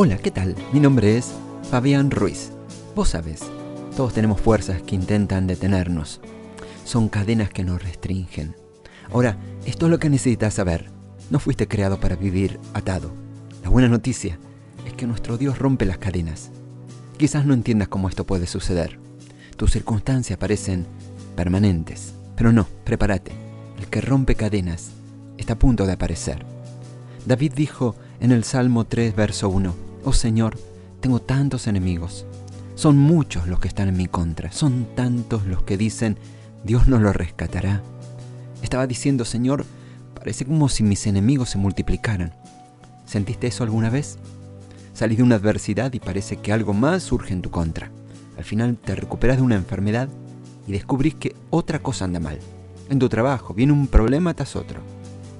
Hola, ¿qué tal? Mi nombre es Fabián Ruiz. Vos sabés, todos tenemos fuerzas que intentan detenernos. Son cadenas que nos restringen. Ahora, esto es lo que necesitas saber. No fuiste creado para vivir atado. La buena noticia es que nuestro Dios rompe las cadenas. Quizás no entiendas cómo esto puede suceder. Tus circunstancias parecen permanentes. Pero no, prepárate. El que rompe cadenas está a punto de aparecer. David dijo en el Salmo 3, verso 1, Oh Señor, tengo tantos enemigos. Son muchos los que están en mi contra. Son tantos los que dicen, Dios no lo rescatará. Estaba diciendo, Señor, parece como si mis enemigos se multiplicaran. ¿Sentiste eso alguna vez? Salís de una adversidad y parece que algo más surge en tu contra. Al final te recuperas de una enfermedad y descubrís que otra cosa anda mal. En tu trabajo viene un problema tras otro.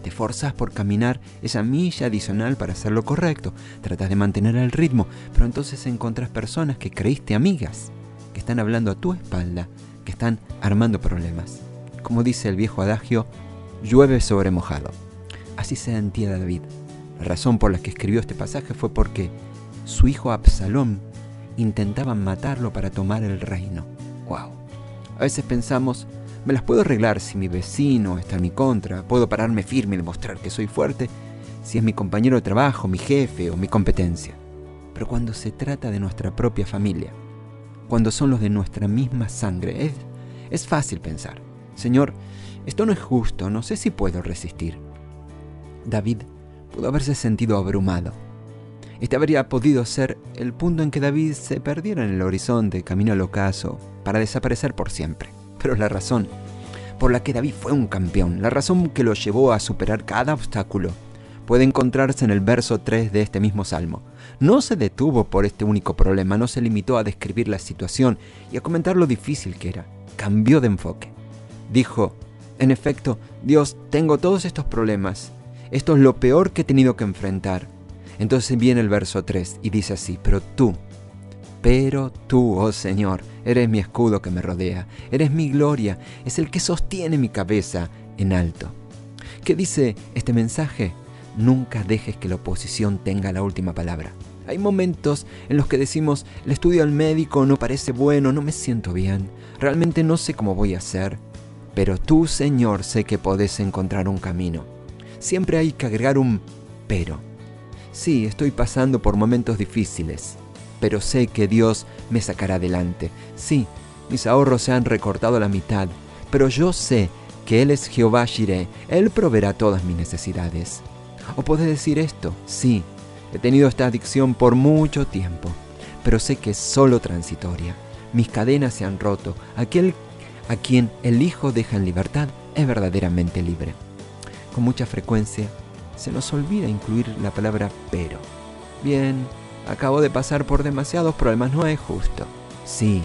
Te forzas por caminar esa milla adicional para hacer lo correcto. Tratas de mantener el ritmo, pero entonces encontrás personas que creíste amigas, que están hablando a tu espalda, que están armando problemas. Como dice el viejo adagio, llueve sobre mojado. Así se sentía David. La razón por la que escribió este pasaje fue porque su hijo Absalón intentaba matarlo para tomar el reino. ¡Wow! A veces pensamos, me las puedo arreglar si mi vecino está en mi contra, puedo pararme firme y demostrar que soy fuerte, si es mi compañero de trabajo, mi jefe o mi competencia. Pero cuando se trata de nuestra propia familia, cuando son los de nuestra misma sangre, es, fácil pensar, Señor, esto no es justo, no sé si puedo resistir. David pudo haberse sentido abrumado. Este habría podido ser el punto en que David se perdiera en el horizonte, camino al ocaso, para desaparecer por siempre. Pero la razón por la que David fue un campeón, la razón que lo llevó a superar cada obstáculo, puede encontrarse en el verso 3 de este mismo salmo. No se detuvo por este único problema, no se limitó a describir la situación y a comentar lo difícil que era. Cambió de enfoque. Dijo, en efecto, Dios, tengo todos estos problemas. Esto es lo peor que he tenido que enfrentar. Entonces viene el verso 3 y dice así, pero tú, pero tú, oh Señor, eres mi escudo que me rodea, eres mi gloria, es el que sostiene mi cabeza en alto. ¿Qué dice este mensaje? Nunca dejes que la oposición tenga la última palabra. Hay momentos en los que decimos, el estudio al médico no parece bueno, no me siento bien, realmente no sé cómo voy a hacer, pero tú, Señor, sé que podés encontrar un camino. Siempre hay que agregar un pero. Sí, estoy pasando por momentos difíciles, pero sé que Dios me sacará adelante. Sí, mis ahorros se han recortado la mitad, pero yo sé que Él es Jehová Jireh, Él proveerá todas mis necesidades. O puedes decir esto, sí, he tenido esta adicción por mucho tiempo, pero sé que es solo transitoria. Mis cadenas se han roto. Aquel a quien el Hijo deja en libertad es verdaderamente libre. Con mucha frecuencia se nos olvida incluir la palabra pero. Bien, acabo de pasar por demasiados problemas, no es justo. Sí,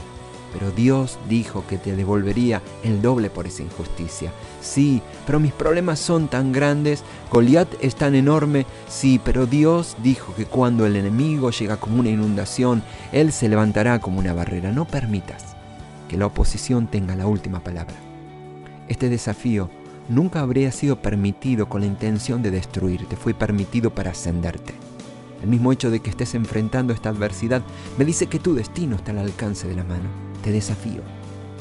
pero Dios dijo que te devolvería el doble por esa injusticia. Sí, pero mis problemas son tan grandes, Goliat es tan enorme. Sí, pero Dios dijo que cuando el enemigo llega como una inundación, Él se levantará como una barrera. No permitas que la oposición tenga la última palabra. Este desafío nunca habría sido permitido con la intención de destruirte, fue permitido para ascenderte. El mismo hecho de que estés enfrentando esta adversidad me dice que tu destino está al alcance de la mano. Te desafío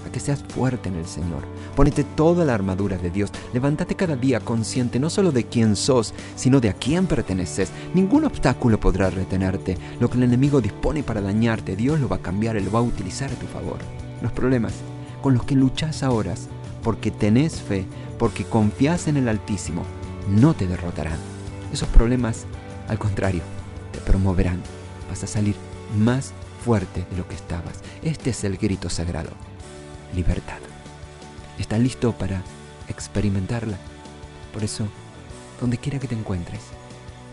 a que seas fuerte en el Señor. Ponete toda la armadura de Dios. Levántate cada día consciente no solo de quién sos, sino de a quién perteneces. Ningún obstáculo podrá retenerte. Lo que el enemigo dispone para dañarte, Dios lo va a cambiar, Él lo va a utilizar a tu favor. Los problemas con los que luchas ahora, porque tenés fe, porque confías en el Altísimo, no te derrotarán. Esos problemas, al contrario, te promoverán. Vas a salir más fuerte de lo que estabas. Este es el grito sagrado. Libertad. ¿Estás listo para experimentarla? Por eso, donde quiera que te encuentres,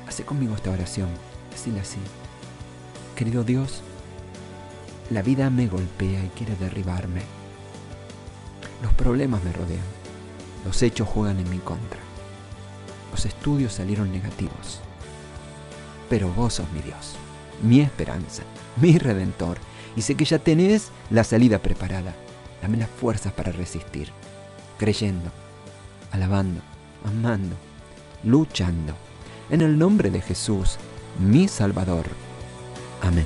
hace conmigo esta oración. Decile así. Querido Dios, la vida me golpea y quiere derribarme. Los problemas me rodean. Los hechos juegan en mi contra. Los estudios salieron negativos. Pero vos sos mi Dios, mi esperanza, mi redentor. Y sé que ya tenés la salida preparada. Dame las fuerzas para resistir. Creyendo, alabando, amando, luchando. En el nombre de Jesús, mi Salvador. Amén.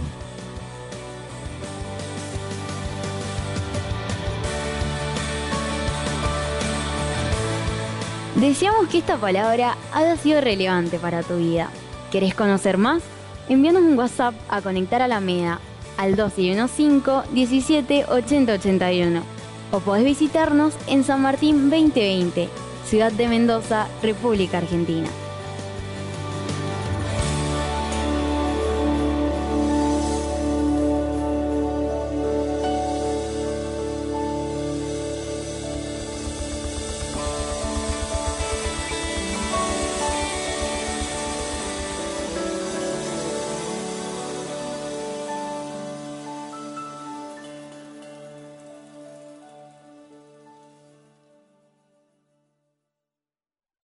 Deseamos que esta palabra haya sido relevante para tu vida. ¿Querés conocer más? Envíanos un WhatsApp a Conectar a la Meda al 1215 17 80 81 o podés visitarnos en San Martín 2020, Ciudad de Mendoza, República Argentina.